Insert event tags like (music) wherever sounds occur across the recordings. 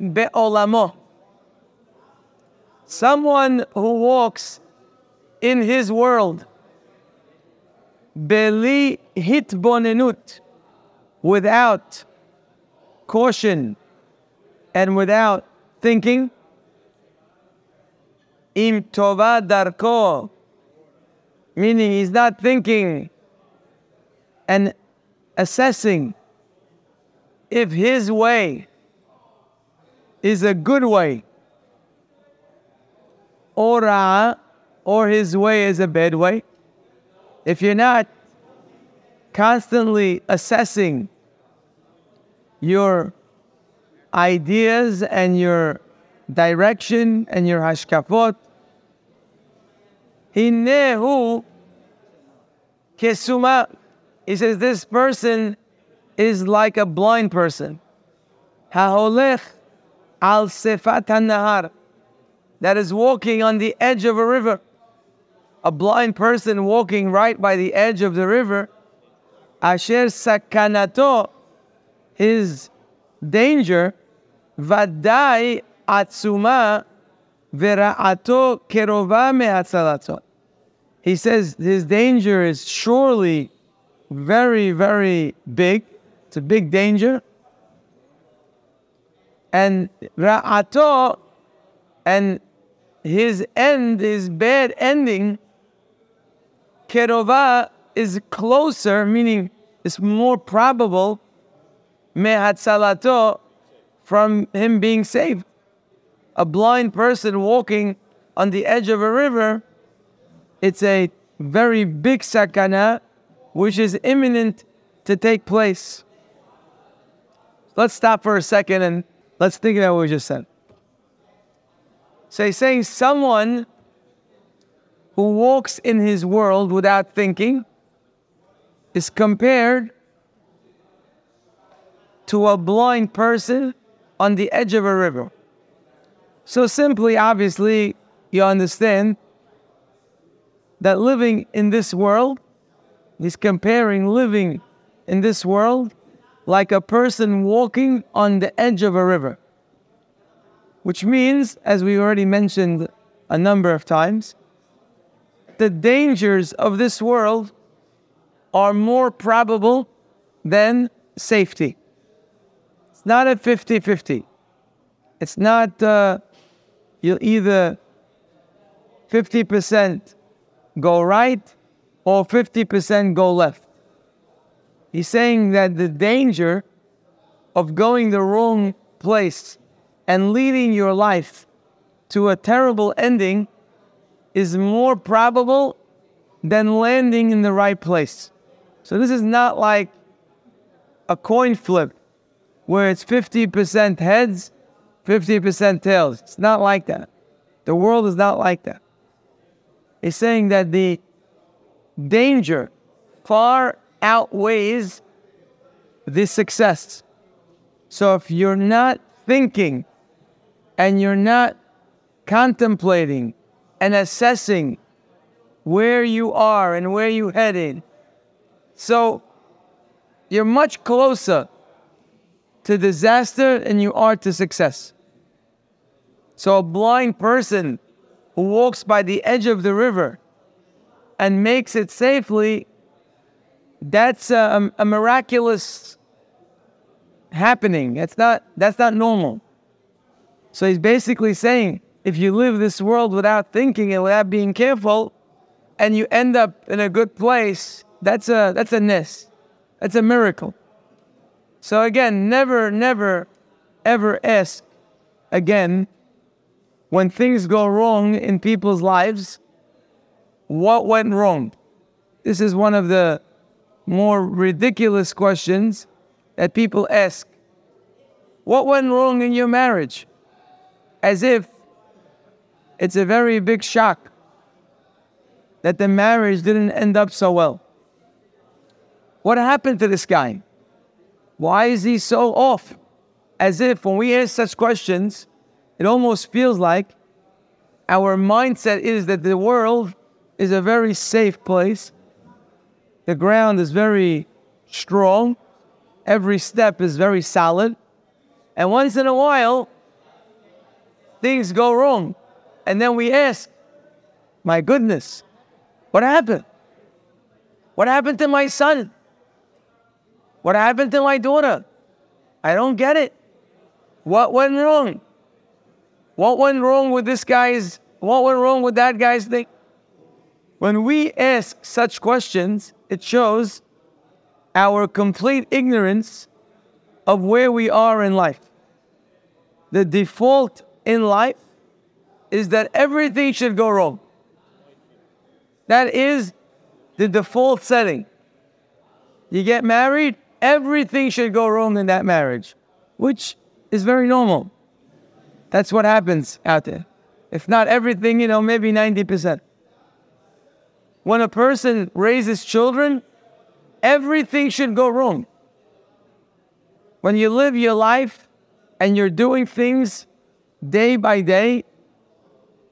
Be'olamo. Someone who walks in his world. Hitbonenut. Without caution and without thinking. Im tova darko. Meaning he's not thinking and assessing if his way is a good way or or his way is a bad way. If you're not constantly assessing your ideas and your direction and your hashkafot, Hinehu kesuma. He says this person is like a blind person. Haholech al sefat nahar that is walking on the edge of a river. A blind person walking right by the edge of the river. Asher sakanato, his danger, vadai atzuma vera'ato kerova me'atzalato. He says his danger is surely very, very big. It's a big danger. And ra'ato, and his end, his bad ending, kerova is closer, meaning it's more probable, mehatzalato, from him being saved. A blind person walking on the edge of a river, it's a very big sakana, which is imminent to take place. Let's stop for a second and let's think about what we just said. So he's saying someone who walks in his world without thinking is compared to a blind person on the edge of a river. So simply, obviously, you understand that living in this world, he's comparing living in this world like a person walking on the edge of a river which means, as we already mentioned a number of times, the dangers of this world are more probable than safety. It's not a 50 50. It's not uh, you'll either 50% go right or 50% go left. He's saying that the danger of going the wrong place and leading your life to a terrible ending is more probable than landing in the right place. So this is not like a coin flip where it's 50% heads, 50% tails. It's not like that. The world is not like that. It's saying that the danger far outweighs the success. So if you're not thinking and you're not contemplating and assessing where you are and where you're headed, so you're much closer to disaster than you are to success. So a blind person who walks by the edge of the river and makes it safely, that's a, a miraculous happening. That's not, that's not normal. So he's basically saying if you live this world without thinking and without being careful, and you end up in a good place, that's a that's a ness. That's a miracle. So again, never, never, ever ask again when things go wrong in people's lives, what went wrong? This is one of the more ridiculous questions that people ask. What went wrong in your marriage? as if it's a very big shock that the marriage didn't end up so well. What happened to this guy? Why is he so off? As if when we ask such questions, it almost feels like our mindset is that the world is a very safe place. The ground is very strong. Every step is very solid And once in a while, things go wrong. And then we ask, my goodness, what happened? What happened to my son? What happened to my daughter? I don't get it. What went wrong? What went wrong with this guy's, what went wrong with that guy's thing? When we ask such questions, it shows our complete ignorance of where we are in life. The default in life is that everything should go wrong. That is the default setting. You get married, everything should go wrong in that marriage, which is very normal. That's what happens out there. If not everything, you know, maybe 90%. When a person raises children, everything should go wrong. When you live your life and you're doing things day by day,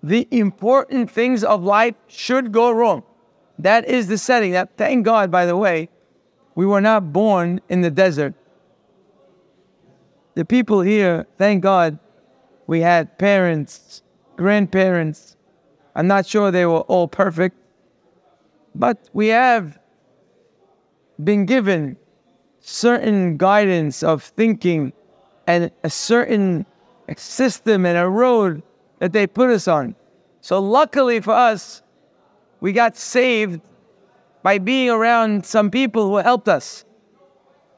the important things of life should go wrong. That is the setting. That thank God, by the way, we were not born in the desert. The people here, thank God, we had parents, grandparents. I'm not sure they were all perfect, but we have been given certain guidance of thinking and a certain system and a road that they put us on. So, luckily for us, we got saved by being around some people who helped us.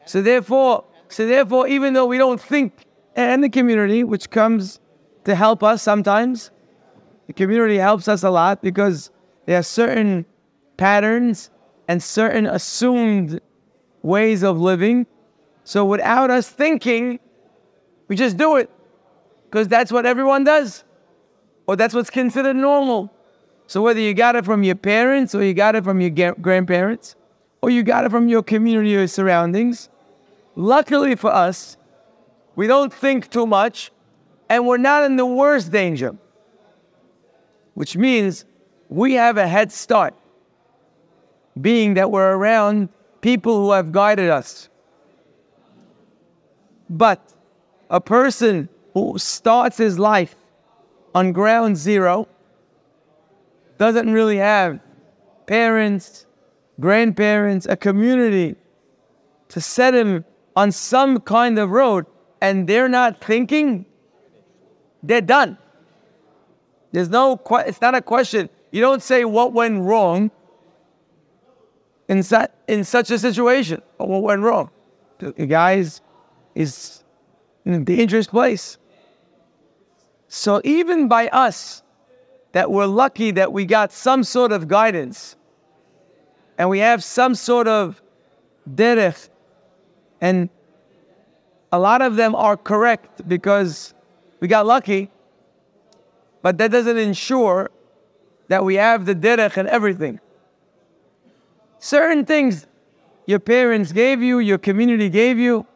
So therefore, so therefore, even though we don't think, and the community, which comes to help us sometimes, the community helps us a lot because there are certain patterns and certain assumed ways of living. So without us thinking, we just do it because that's what everyone does, or that's what's considered normal. So whether you got it from your parents, or you got it from your grandparents, or you got it from your community or surroundings, luckily for us, we don't think too much, and we're not in the worst danger, which means we have a head start, being that we're around people who have guided us. But a person who starts his life on ground zero doesn't really have parents, grandparents, a community to set him on some kind of road, and they're not thinking, they're done. There's no, it's not a question. You don't say what went wrong in, su- in such a situation or what went wrong. The guys is in a dangerous place. So even by us, that we're lucky that we got some sort of guidance and we have some sort of derech, and a lot of them are correct because we got lucky, but that doesn't ensure that we have the derech and everything. Certain things your parents gave you, your community gave you.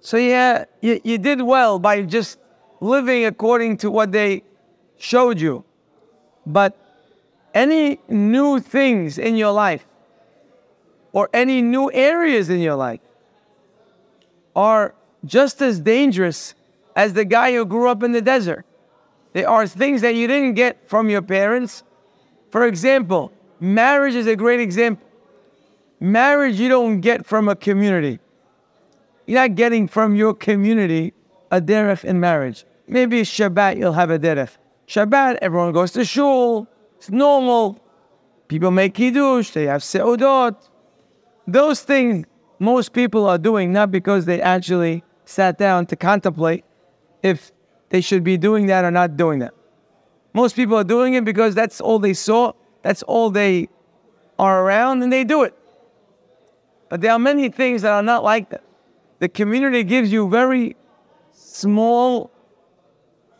So, yeah, you, you did well by just living according to what they showed you. But any new things in your life or any new areas in your life are just as dangerous as the guy who grew up in the desert. There are things that you didn't get from your parents. For example, marriage is a great example. Marriage you don't get from a community. You're not getting from your community a derech in marriage. Maybe Shabbat you'll have a derech. Shabbat, everyone goes to shul. It's normal. People make kiddush. They have seudot. Those things most people are doing not because they actually sat down to contemplate if they should be doing that or not doing that. Most people are doing it because that's all they saw, that's all they are around, and they do it. But there are many things that are not like that. The community gives you very small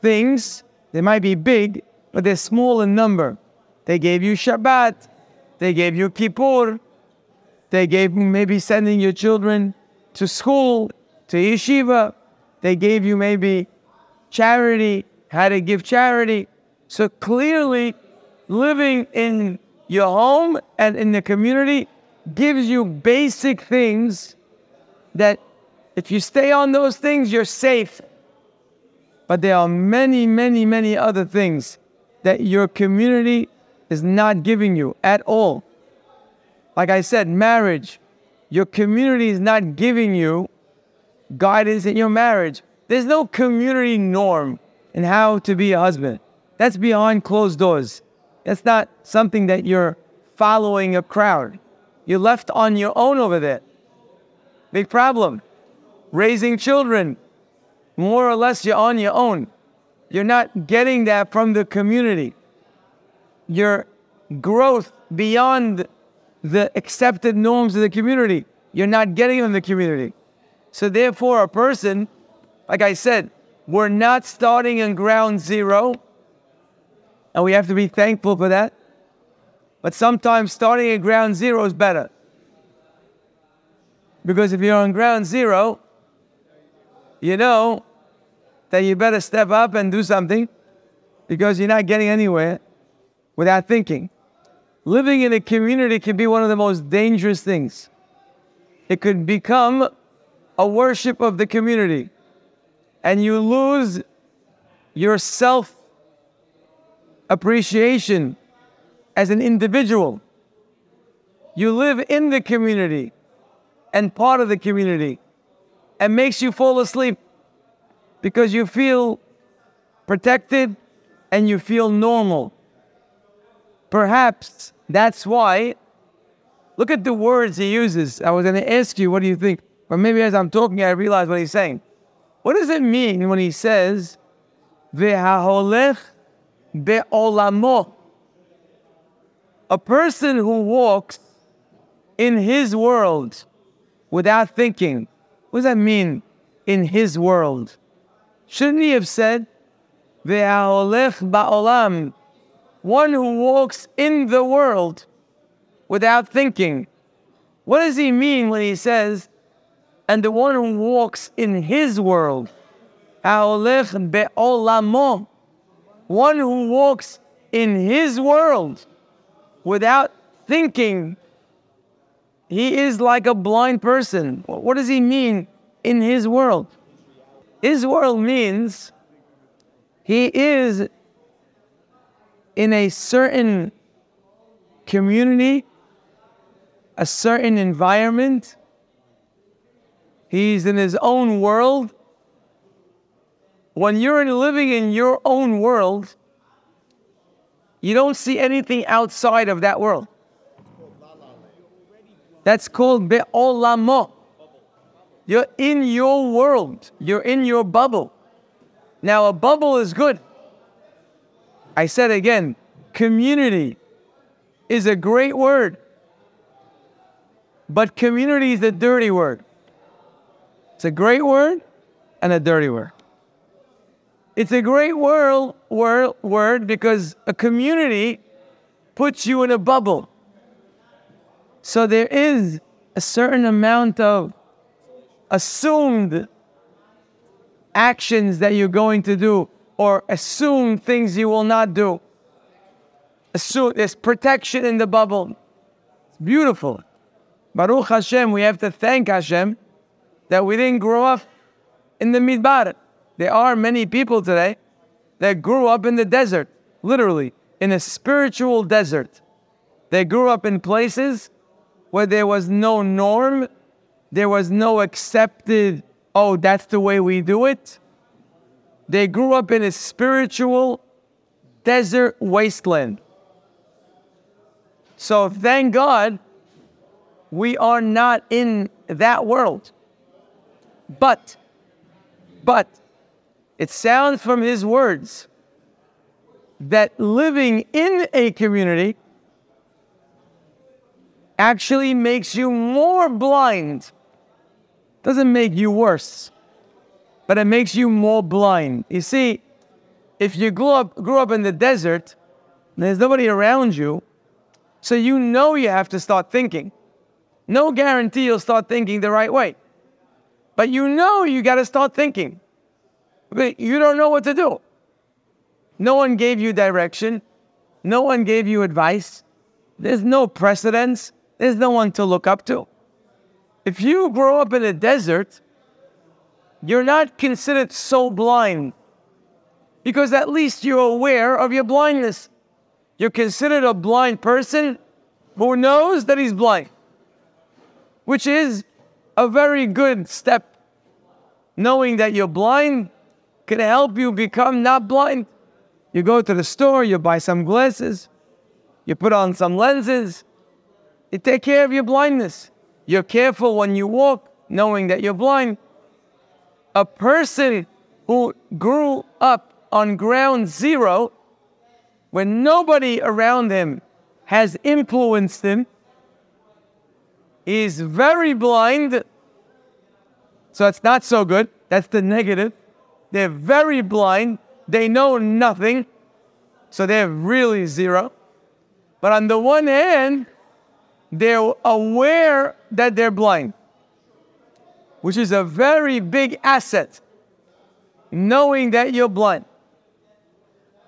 things. They might be big, but they're small in number. They gave you Shabbat. They gave you Kippur. They gave you maybe sending your children to school, to yeshiva. They gave you maybe charity, how to give charity. So clearly, living in your home and in the community gives you basic things that If you stay on those things, you're safe. But there are many, many, many other things that your community is not giving you at all. Like I said, marriage, your community is not giving you guidance in your marriage. There's no community norm in how to be a husband. That's behind closed doors. That's not something that you're following a crowd. You're left on your own over there. Big problem. Raising children, more or less, you're on your own. You're not getting that from the community. Your growth beyond the accepted norms of the community, you're not getting from the community. So, therefore, a person, like I said, we're not starting in ground zero, and we have to be thankful for that. But sometimes starting at ground zero is better. Because if you're on ground zero, you know that you better step up and do something because you're not getting anywhere without thinking. Living in a community can be one of the most dangerous things. It could become a worship of the community, and you lose your self appreciation as an individual. You live in the community and part of the community and makes you fall asleep because you feel protected and you feel normal. Perhaps that's why. Look at the words he uses. I was going to ask you, what do you think? But maybe as I'm talking, I realize what he's saying. What does it mean when he says, Ve'haholech be'olamo? A person who walks in his world without thinking. What does that mean, in his world? Shouldn't he have said, Ve'aholech ba'olam, one who walks in the world without thinking? What does he mean when he says, and the one who walks in his world? Ha'olech be'olamo, one who walks in his world without thinking, he is like a blind person. What does he mean in his world? His world means he is in a certain community, a certain environment. He's in his own world. When you're living in your own world, you don't see anything outside of that world. That's called be'olamo. You're in your world. You're in your bubble. Now, a bubble is good. I said again, community is a great word. But community is a dirty word. It's a great word and a dirty word. It's a great world, word, word because a community puts you in a bubble. So there is a certain amount of assumed actions that you're going to do or assume things you will not do. Assume there's protection in the bubble. It's beautiful. Baruch Hashem, we have to thank Hashem that we didn't grow up in the midbar. There are many people today that grew up in the desert, literally, in a spiritual desert. They grew up in places where there was no norm, there was no accepted, oh, that's the way we do it. They grew up in a spiritual desert wasteland. So thank God we are not in that world. But, but, it sounds from his words that living in a community actually makes you more blind doesn't make you worse, but it makes you more blind. You see, if you grew up, grew up in the desert, there's nobody around you, so you know you have to start thinking. No guarantee you'll start thinking the right way. But you know you got to start thinking. But you don't know what to do. No one gave you direction. No one gave you advice. There's no precedence. There's no one to look up to. If you grow up in a desert, you're not considered so blind because at least you're aware of your blindness. You're considered a blind person who knows that he's blind, which is a very good step. Knowing that you're blind can help you become not blind. You go to the store, you buy some glasses, you put on some lenses, you take care of your blindness. You're careful when you walk, knowing that you're blind. A person who grew up on ground zero, when nobody around him has influenced him, is very blind. So it's not so good. That's the negative. They're very blind. They know nothing. So they're really zero. But on the one hand, they're aware that they're blind, which is a very big asset, knowing that you're blind.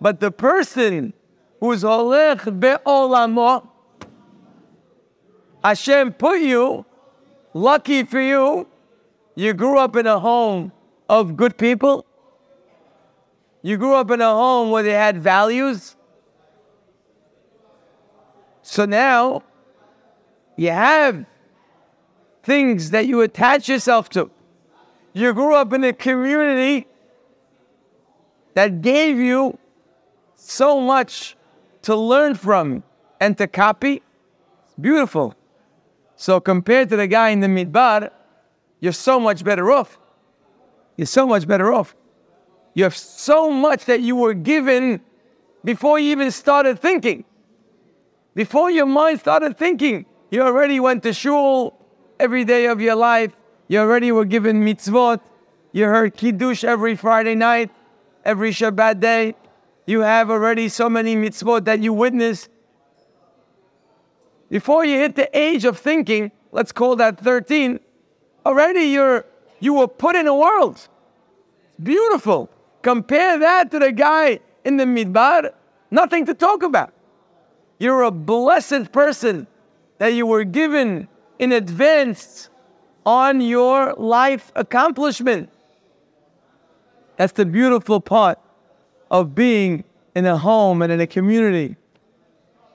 But the person who's olech be'olamo, Hashem put you, lucky for you, you grew up in a home of good people. You grew up in a home where they had values. So now you have things that you attach yourself to. You grew up in a community that gave you so much to learn from and to copy. It's beautiful. So compared to the guy in the midbar, you're so much better off. You're so much better off. You have so much that you were given before you even started thinking. Before your mind started thinking, you already went to shul every day of your life. You already were given mitzvot. You heard kiddush every Friday night, every Shabbat day. You have already so many mitzvot that you witness. Before you hit the age of thinking, let's call that 13, already you're you were put in a world. It's beautiful. Compare that to the guy in the midbar, nothing to talk about. You're a blessed person that you were given in advance on your life accomplishment. That's the beautiful part of being in a home and in a community,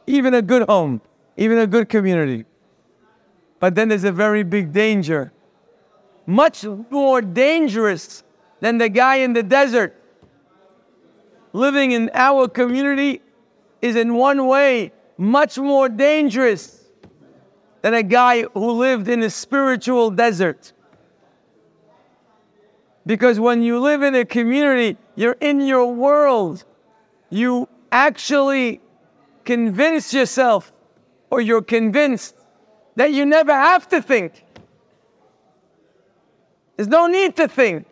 even a good home, even a good community. But then there's a very big danger, much more dangerous than the guy in the desert. Living in our community is, in one way, much more dangerous than a guy who lived in a spiritual desert. Because when you live in a community, you're in your world. You actually convince yourself, or you're convinced that you never have to think. There's no need to think.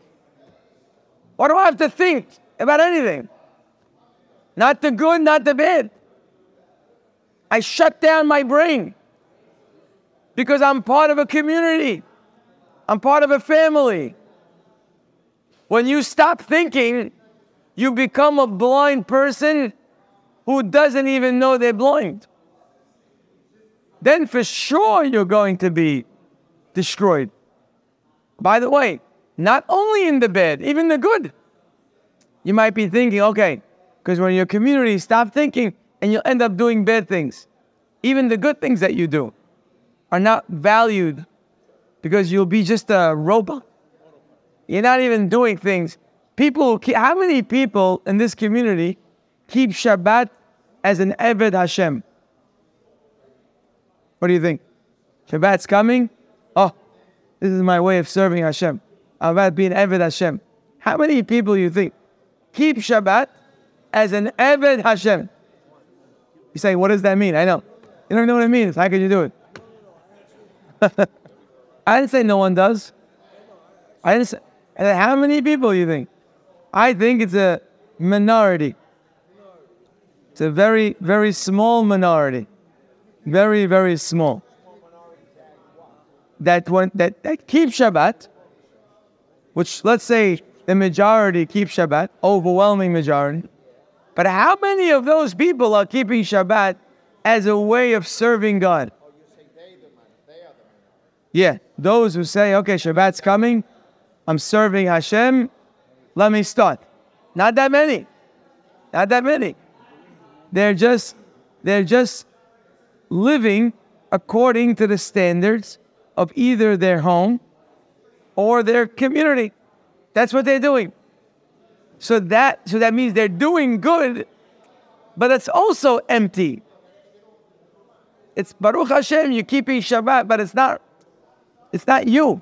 Why do I have to think about anything? Not the good, not the bad. I shut down my brain because I'm part of a community. I'm part of a family. When you stop thinking, you become a blind person who doesn't even know they're blind. Then for sure you're going to be destroyed. By the way, not only in the bad, even the good. You might be thinking, okay, because when your community stop thinking and you'll end up doing bad things. Even the good things that you do are not valued because you'll be just a robot. You're not even doing things. People, how many people in this community keep Shabbat as an Eved Hashem? What do you think? Shabbat's coming? Oh, this is my way of serving Hashem. About being Eved Hashem. How many people you think keep Shabbat as an Eved Hashem? You say, what does that mean? I know. You don't know what it means. How could you do it? (laughs) I didn't say no one does. I didn't say. How many people you think? I think it's a minority. It's a very, very small minority. Very, very small. That one that, that keep Shabbat, which let's say the majority keep Shabbat, overwhelming majority. But how many of those people are keeping Shabbat as a way of serving God? Yeah, those who say, okay, Shabbat's coming, I'm serving Hashem. Let me start. Not that many. Not that many. They're just they're just living according to the standards of either their home or their community. That's what they're doing. So that so that means they're doing good, but it's also empty. It's Baruch Hashem, you're keeping Shabbat, but it's not it's not you.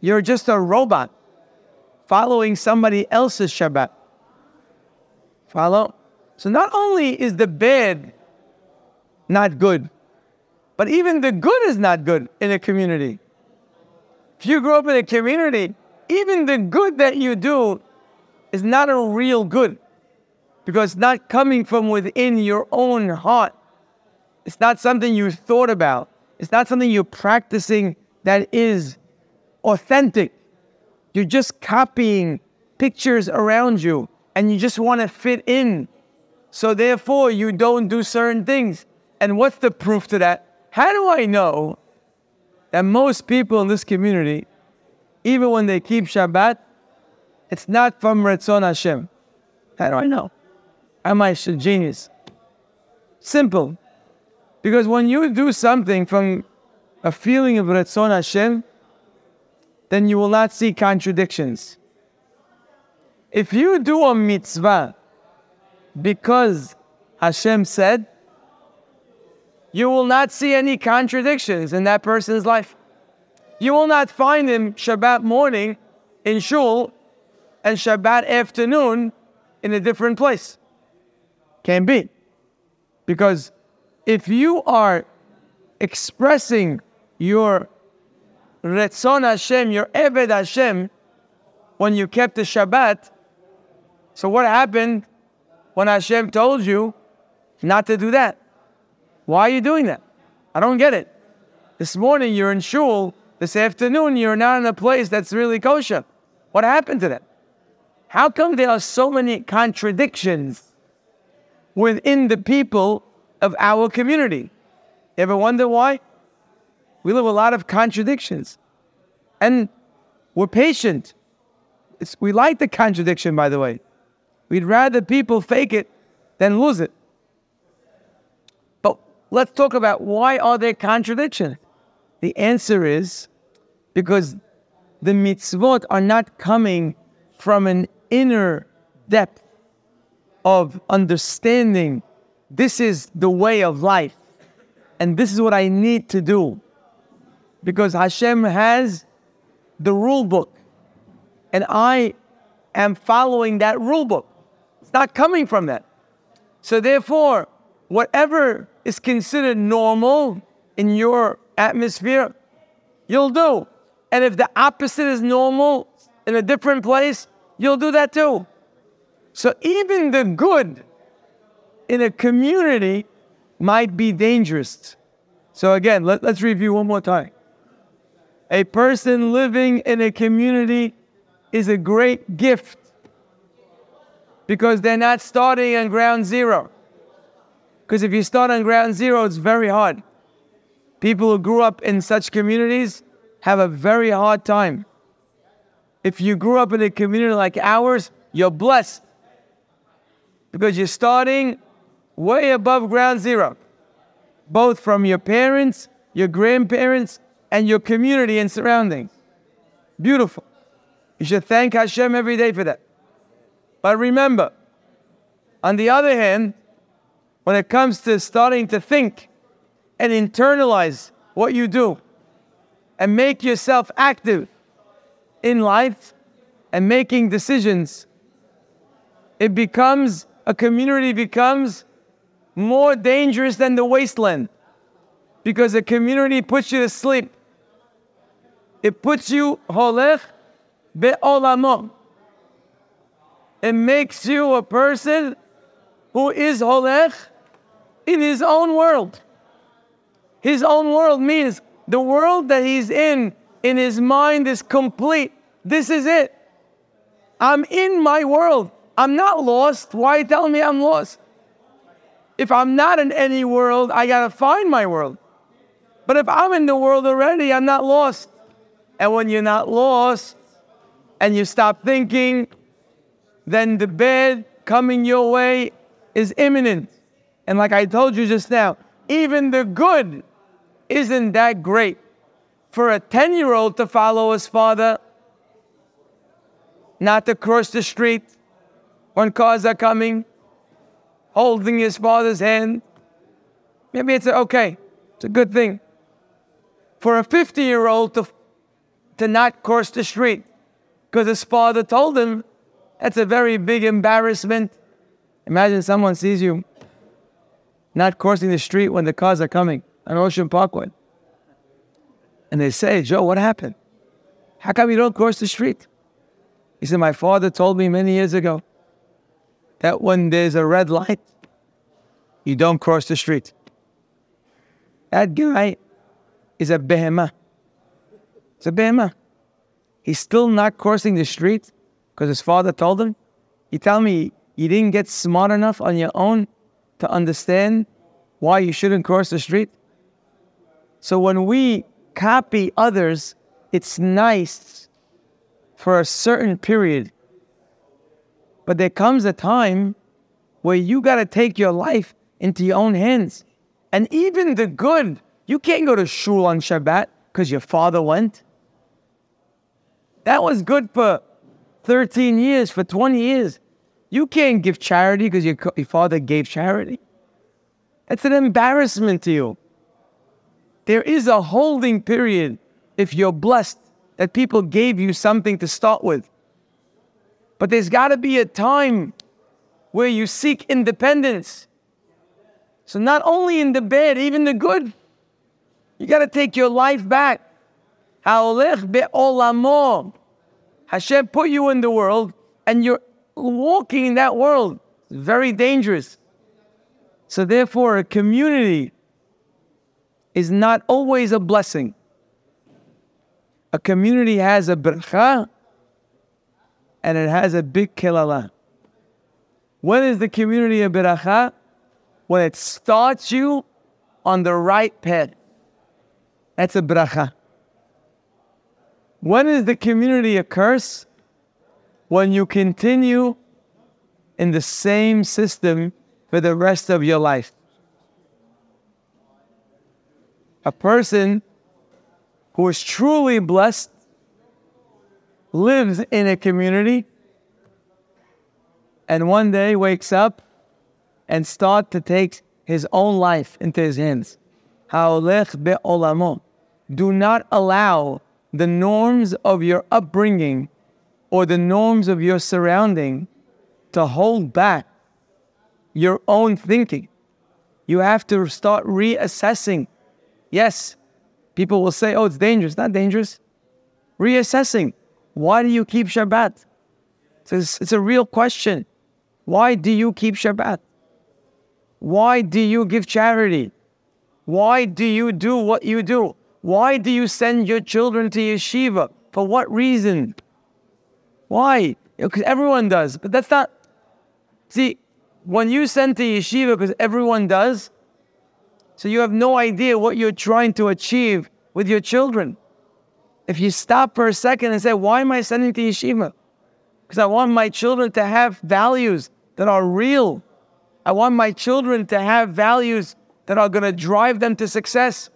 You're just a robot following somebody else's Shabbat. Follow? So not only is the bad not good, but even the good is not good in a community. If you grow up in a community, even the good that you do is not a real good because it's not coming from within your own heart. It's not something you thought about. It's not something you're practicing that is authentic. You're just copying pictures around you and you just want to fit in. So therefore, you don't do certain things. And what's the proof to that? How do I know that most people in this community, even when they keep Shabbat, it's not from Ratzon Hashem? How do I know? Am I a genius? Simple. Because when you do something from a feeling of Ratzon Hashem, then you will not see contradictions. If you do a mitzvah because Hashem said, you will not see any contradictions in that person's life. You will not find him Shabbat morning in shul and Shabbat afternoon in a different place. Can't be. Because if you are expressing your Retzon Hashem, your Eved Hashem, when you kept the Shabbat, so what happened when Hashem told you not to do that? Why are you doing that? I don't get it. This morning you're in shul, this afternoon you're not in a place that's really kosher. What happened to that? How come there are so many contradictions within the people of our community? You ever wonder why? We live a lot of contradictions. And we're patient. It's, we like the contradiction, by the way. We'd rather people fake it than lose it. Let's talk about why are there contradictions? The answer is because the mitzvot are not coming from an inner depth of understanding this is the way of life and this is what I need to do. Because Hashem has the rule book and I am following that rule book It's not coming from that. So, therefore, whatever is considered normal in your atmosphere, you'll do. And if the opposite is normal in a different place, you'll do that too. So, even the good in a community might be dangerous. So, again, let, us review one more time. A person living in a community is a great gift because they're not starting on ground zero. Because if you start on ground zero, it's very hard. People who grew up in such communities have a very hard time. If you grew up in a community like ours, you're blessed because you're starting way above ground zero, both from your parents, your grandparents, and your community and surroundings. Beautiful. You should thank Hashem every day for that. But remember, on the other hand, when it comes to starting to think and internalize what you do and make yourself active in life and making decisions, it becomes a community becomes more dangerous than the wasteland because a community puts you to sleep. It puts you holech be'olamo it makes you a person who is holech in his own world. His own world means the world that he's in, in his mind, is complete. This is it. I'm in my world. I'm not lost. Why tell me I'm lost? If I'm not in any world, I gotta find my world. But if I'm in the world already, I'm not lost. And when you're not lost, and you stop thinking, then the bad coming your way is imminent. And like I told you just now, even the good isn't that great. For a 10 year old to follow his father, not to cross the street when cars are coming, holding his father's hand, maybe it's okay, it's a good thing. For a 50 year old to, to not cross the street because his father told him, that's a very big embarrassment. Imagine someone sees you not crossing the street when the cars are coming on Ocean Parkway. And they say, Joe, what happened? How come you don't cross the street? He said, My father told me many years ago that when there's a red light, you don't cross the street. That guy is a behemah. It's a behemah. He's still not crossing the street because his father told him. You tell me you didn't get smart enough on your own to understand why you shouldn't cross the street? So when we copy others, it's nice for a certain period. But there comes a time where you got to take your life into your own hands. And even the good, you can't go to shul on Shabbat because your father went. That was good for 13 years, for 20 years. You can't give charity because your, your father gave charity. It's an embarrassment to you. There is a holding period if you're blessed that people gave you something to start with. But there's got to be a time where you seek independence. So, not only in the bad, even the good, you got to take your life back. Hashem put you in the world and you're walking in that world very dangerous. So, therefore, a community is not always a blessing. A community has a bracha and it has a big kilala. When is the community a bracha? When it starts you on the right path. That's a bracha. When is the community a curse? When you continue in the same system for the rest of your life. A person who is truly blessed lives in a community and one day wakes up and start to take his own life into his hands. Do not allow the norms of your upbringing or the norms of your surrounding to hold back your own thinking. You have to start reassessing. Yes, people will say, oh, it's dangerous. Not dangerous. Reassessing. Why do you keep Shabbat? It's, it's a real question. Why do you keep Shabbat? Why do you give charity? Why do you do what you do? Why do you send your children to yeshiva? For what reason? Why? Because everyone does. But that's not. See, when you send to yeshiva because everyone does, so you have no idea what you're trying to achieve with your children. If you stop for a second and say, Why am I sending to yeshiva? Because I want my children to have values that are real. I want my children to have values that are going to drive them to success.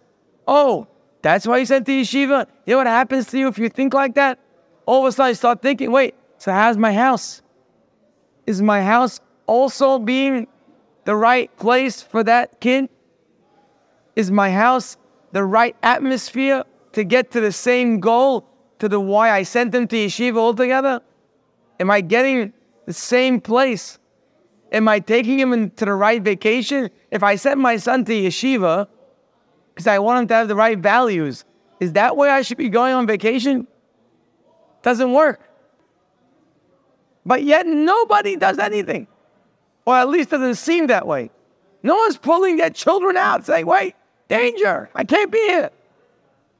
Oh, that's why you sent to yeshiva? You know what happens to you if you think like that? All of a sudden I start thinking, wait, so how's my house? Is my house also being the right place for that kid? Is my house the right atmosphere to get to the same goal to the why I sent them to yeshiva altogether? Am I getting the same place? Am I taking him into the right vacation? If I sent my son to yeshiva because I want him to have the right values, is that where I should be going on vacation? Doesn't work. But yet nobody does anything. Or at least doesn't seem that way. No one's pulling their children out saying, wait, danger, I can't be here.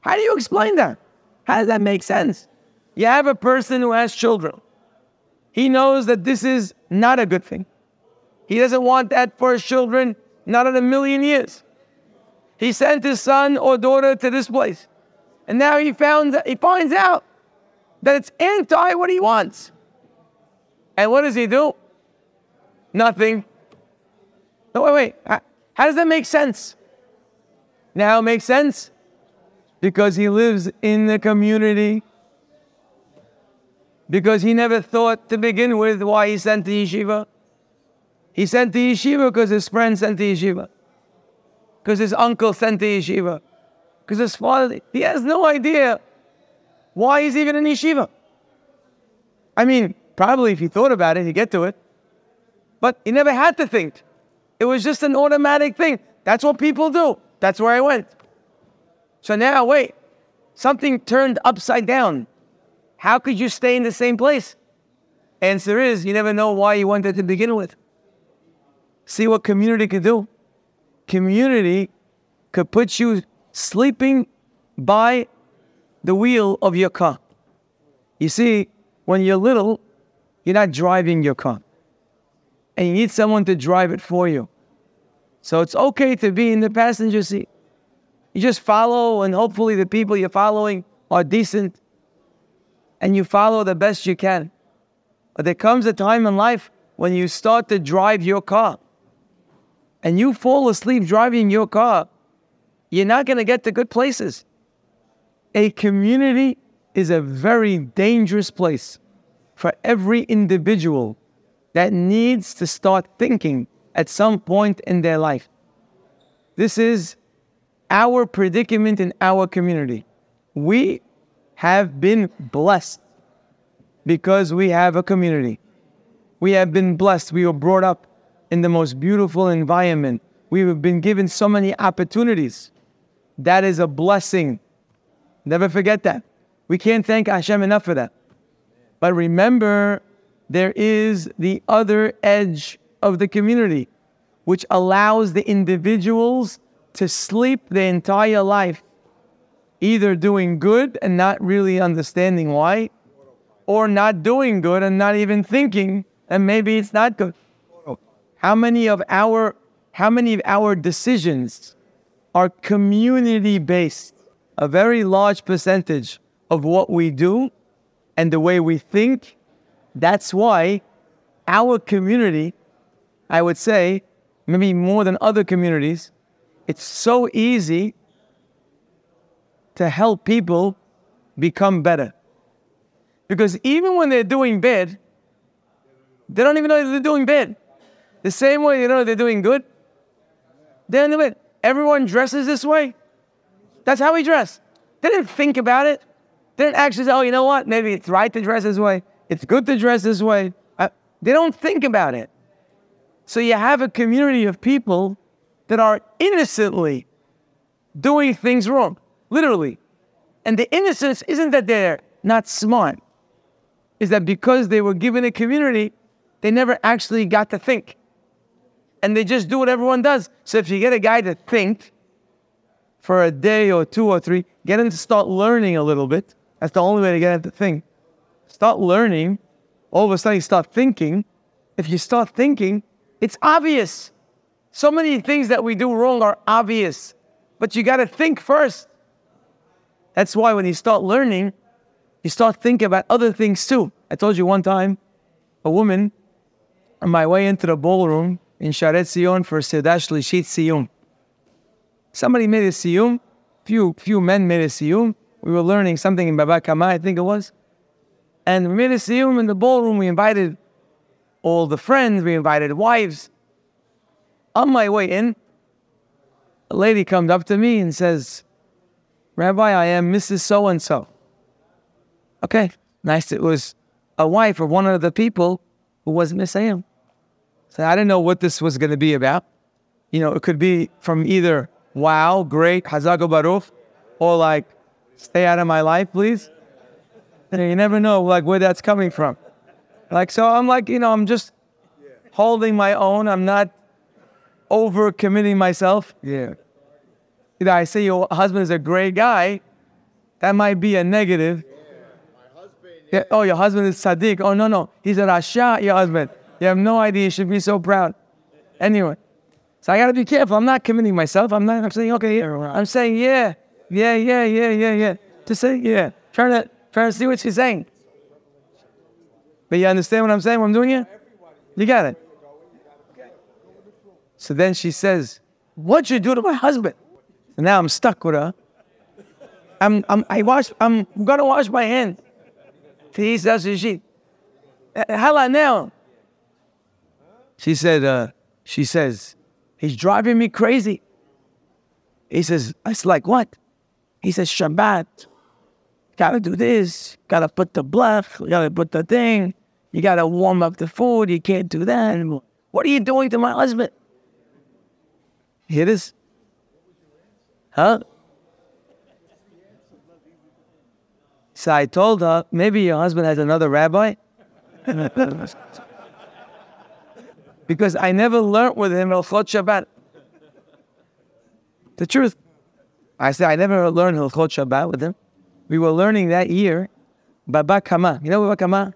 How do you explain that? How does that make sense? You have a person who has children. He knows that this is not a good thing. He doesn't want that for his children, not in a million years. He sent his son or daughter to this place. And now he found he finds out that it's anti what he wants. And what does he do? Nothing. No, wait, wait. How does that make sense? Now it makes sense because he lives in the community. Because he never thought to begin with why he sent to yeshiva. He sent to yeshiva because his friend sent to yeshiva. Because his uncle sent to yeshiva. Because his father, he has no idea why he's even in yeshiva. I mean, probably if he thought about it, he'd get to it. But he never had to think. It was just an automatic thing. That's what people do. That's where I went. So now, wait, something turned upside down. How could you stay in the same place? Answer is you never know why you went there to begin with. See what community could do. Community could put you sleeping by the wheel of your car. You see, when you're little, you're not driving your car. And you need someone to drive it for you. So it's okay to be in the passenger seat. You just follow, and hopefully the people you're following are decent, and you follow the best you can. But there comes a time in life when you start to drive your car, and you fall asleep driving your car, you're not going to get to good places. A community is a very dangerous place for every individual that needs to start thinking at some point in their life. This is our predicament in our community. We have been blessed because we have a community. We have been blessed. We were brought up in the most beautiful environment. We have been given so many opportunities. That is a blessing. Never forget that. We can't thank Hashem enough for that. But remember, there is the other edge of the community, which allows the individuals to sleep the entire life, either doing good and not really understanding why, or not doing good and not even thinking, that maybe it's not good. How many of our how many of our decisions are community based? A very large percentage of what we do and the way we think. That's why our community, I would say, maybe more than other communities, it's so easy to help people become better. Because even when they're doing bad, they don't even know they're doing bad. The same way you know they're doing good. They don't know Everyone dresses this way. That's how we dress. They didn't think about it. They didn't actually say, oh, you know what? Maybe it's right to dress this way. It's good to dress this way. Uh, they don't think about it. So you have a community of people that are innocently doing things wrong, literally. And the innocence isn't that they're not smart, is that because they were given a community, they never actually got to think. And they just do what everyone does. So if you get a guy to think for a day or two or three, get him to start learning a little bit. That's the only way to get him to think. Start learning. All of a sudden, you start thinking. If you start thinking, it's obvious. So many things that we do wrong are obvious, but you got to think first. That's why when you start learning, you start thinking about other things too. I told you one time, a woman on my way into the ballroom in Shaare Zion for Sedash Lishit Siyum. Somebody made a Siyum, few, few men made a Siyum. We were learning something in Baba Kama, I think it was. And we made a Siyum in the ballroom. We invited all the friends, we invited wives. On my way in, a lady comes up to me and says, Rabbi, I am Mrs. So and so. Okay, nice. It was a wife of one of the people who was Messiah. So I didn't know what this was going to be about. You know, it could be from either wow, great, Hazak uBaruch, or like, stay out of my life, please. And you never know like where that's coming from. Like, so I'm like, you know, I'm just holding my own. I'm not over committing myself. Yeah. You know, I say your husband is a great guy. That might be a negative. Yeah, oh, your husband is Sadiq. Oh, no, no. He's a Rasha, your husband. You have no idea. You should be so proud. Anyway, so I got to be careful. I'm not committing myself. I'm not, I'm saying, okay, I'm saying, yeah, yeah, yeah, yeah, yeah, yeah. To say, yeah. Trying to, trying to see what she's saying. But you understand what I'm saying? What I'm doing here? You got it. So then she says, What'd you do to my husband? And now I'm stuck with her. I'm, I'm, I wash, I'm gonna wash my hands. He says, she, Hala now. She said, uh, she says, he's driving me crazy. He says, it's like what? He says, Shabbat. Gotta do this. Gotta put the blech. Gotta put the thing. You gotta warm up the food. You can't do that. What are you doing to my husband? Hear this? Huh? So I told her, maybe your husband has another rabbi. (laughs) (laughs) because I never learned with him Hilchot Shabbat. The truth. I said, I never learned Hilchot Shabbat with him. We were learning that year, Baba Kama. You know Baba Kama?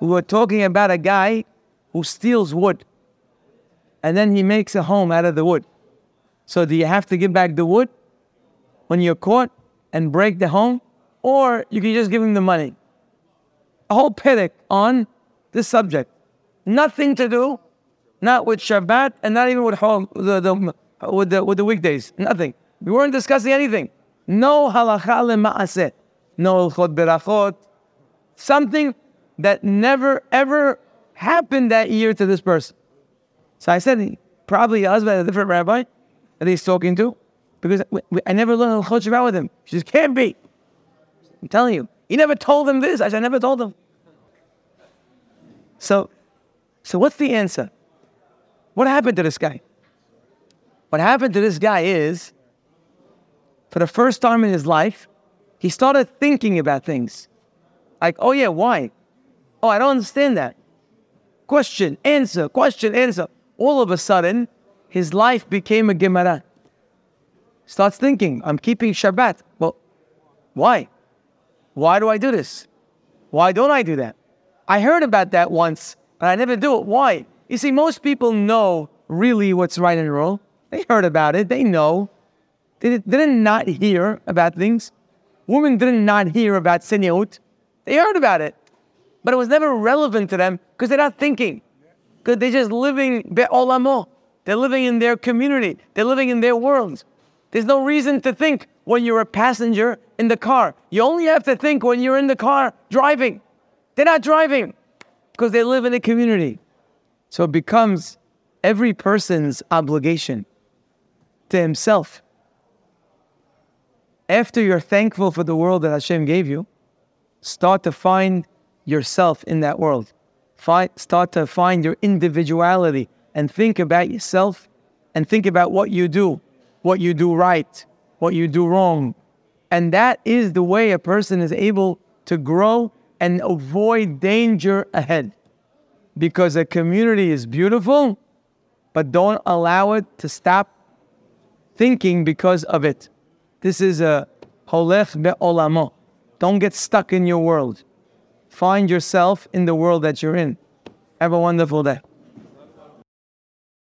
We were talking about a guy who steals wood. And then he makes a home out of the wood. So do you have to give back the wood when you're caught and break the home? Or you can just give him the money. A whole pedic on this subject. Nothing to do, not with Shabbat and not even with home, the, the, with, the, with the weekdays. Nothing. We weren't discussing anything. No halacha lema'aseh. No ilchot berachot. Something that never ever happened that year to this person. So I said, probably a husband, a different rabbi that he's talking to, because I never learned Hilchot Shabbat with him. She just can't be. I'm telling you. He never told them this. I said, I never told them. So, so what's the answer? What happened to this guy? What happened to this guy is, for the first time in his life, he started thinking about things. Like, oh yeah, why? Oh, I don't understand that. Question, answer, question, answer. All of a sudden, his life became a Gemara. Starts thinking, I'm keeping Shabbat. Well, why? Why do I do this? Why don't I do that? I heard about that once, but I never do it. Why? You see, most people know really what's right and wrong. They heard about it. They know. They didn't not hear about things. Women didn't not hear about siniut. They heard about it. But it was never relevant to them because they're not thinking. Because they're just living be'olamo. They're living in their community. They're living in their worlds. There's no reason to think when you're a passenger in the car. You only have to think when you're in the car driving. They're not driving because they live in a community. So it becomes every person's obligation to himself. After you're thankful for the world that Hashem gave you, start to find yourself in that world. Find, start to find your individuality and think about yourself and think about what you do, what you do right, what you do wrong. And that is the way a person is able to grow and avoid danger ahead. Because a community is beautiful, but don't allow it to stop thinking because of it. This is a holech be'olamo. Don't get stuck in your world. Find yourself in the world that you're in. Have a wonderful day.